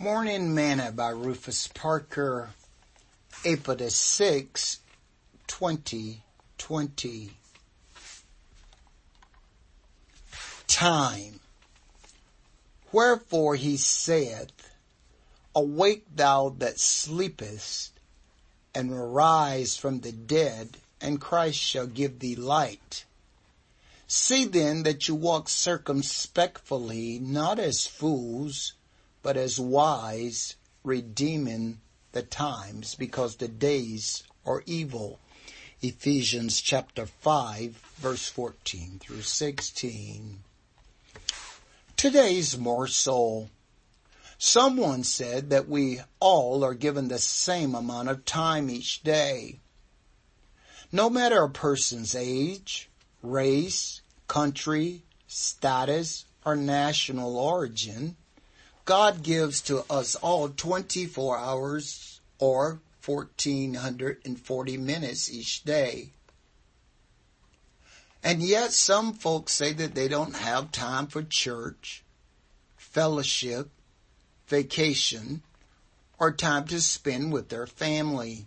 Morning Manna by Rufus Parker, April the 6th, 2020. Time. Wherefore he saith, Awake thou that sleepest, and arise from the dead, and Christ shall give thee light. See then that you walk circumspectly, not as fools, but as wise, redeeming the times, because the days are evil. Ephesians chapter 5, verse 14 through 16. Today's morsel. Someone said that we all are given the same amount of time each day. No matter a person's age, race, country, status, or national origin, God gives to us all 24 hours or 1440 minutes each day. And yet some folks say that they don't have time for church, fellowship, vacation, or time to spend with their family.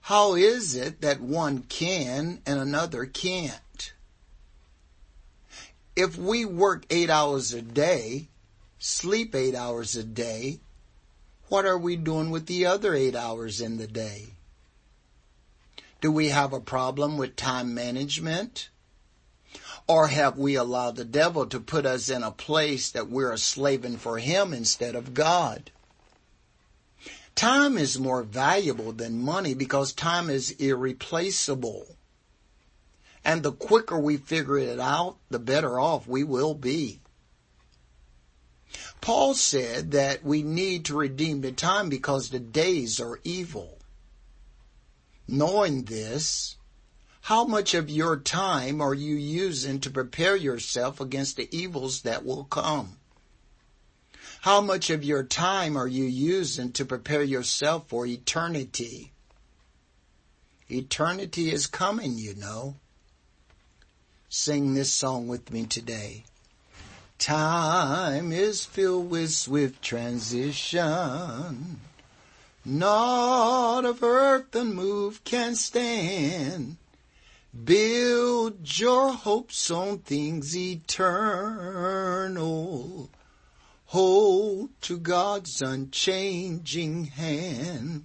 How is it that one can and another can't? If we work eight hours a day, sleep eight hours a day, what are we doing with the other eight hours in the day? Do we have a problem with time management? Or have we allowed the devil to put us in a place that we're a slaving for him instead of God? Time is more valuable than money because time is irreplaceable. And the quicker we figure it out, the better off we will be. Paul said that we need to redeem the time because the days are evil. Knowing this, how much of your time are you using to prepare yourself against the evils that will come? How much of your time are you using to prepare yourself for eternity? Eternity is coming, you know. Sing this song with me today. Time is filled with swift transition. Not of earth unmoved can stand. Build your hopes on things eternal. Hold to God's unchanging hand.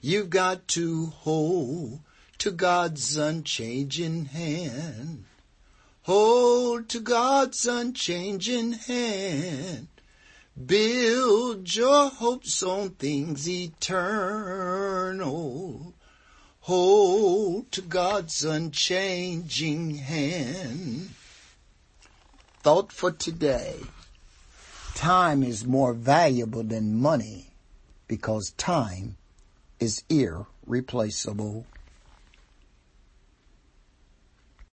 You've got to hold to God's unchanging hand. Hold to God's unchanging hand. Build your hopes on things eternal. Hold to God's unchanging hand. Thought for today. Time is more valuable than money because time is irreplaceable.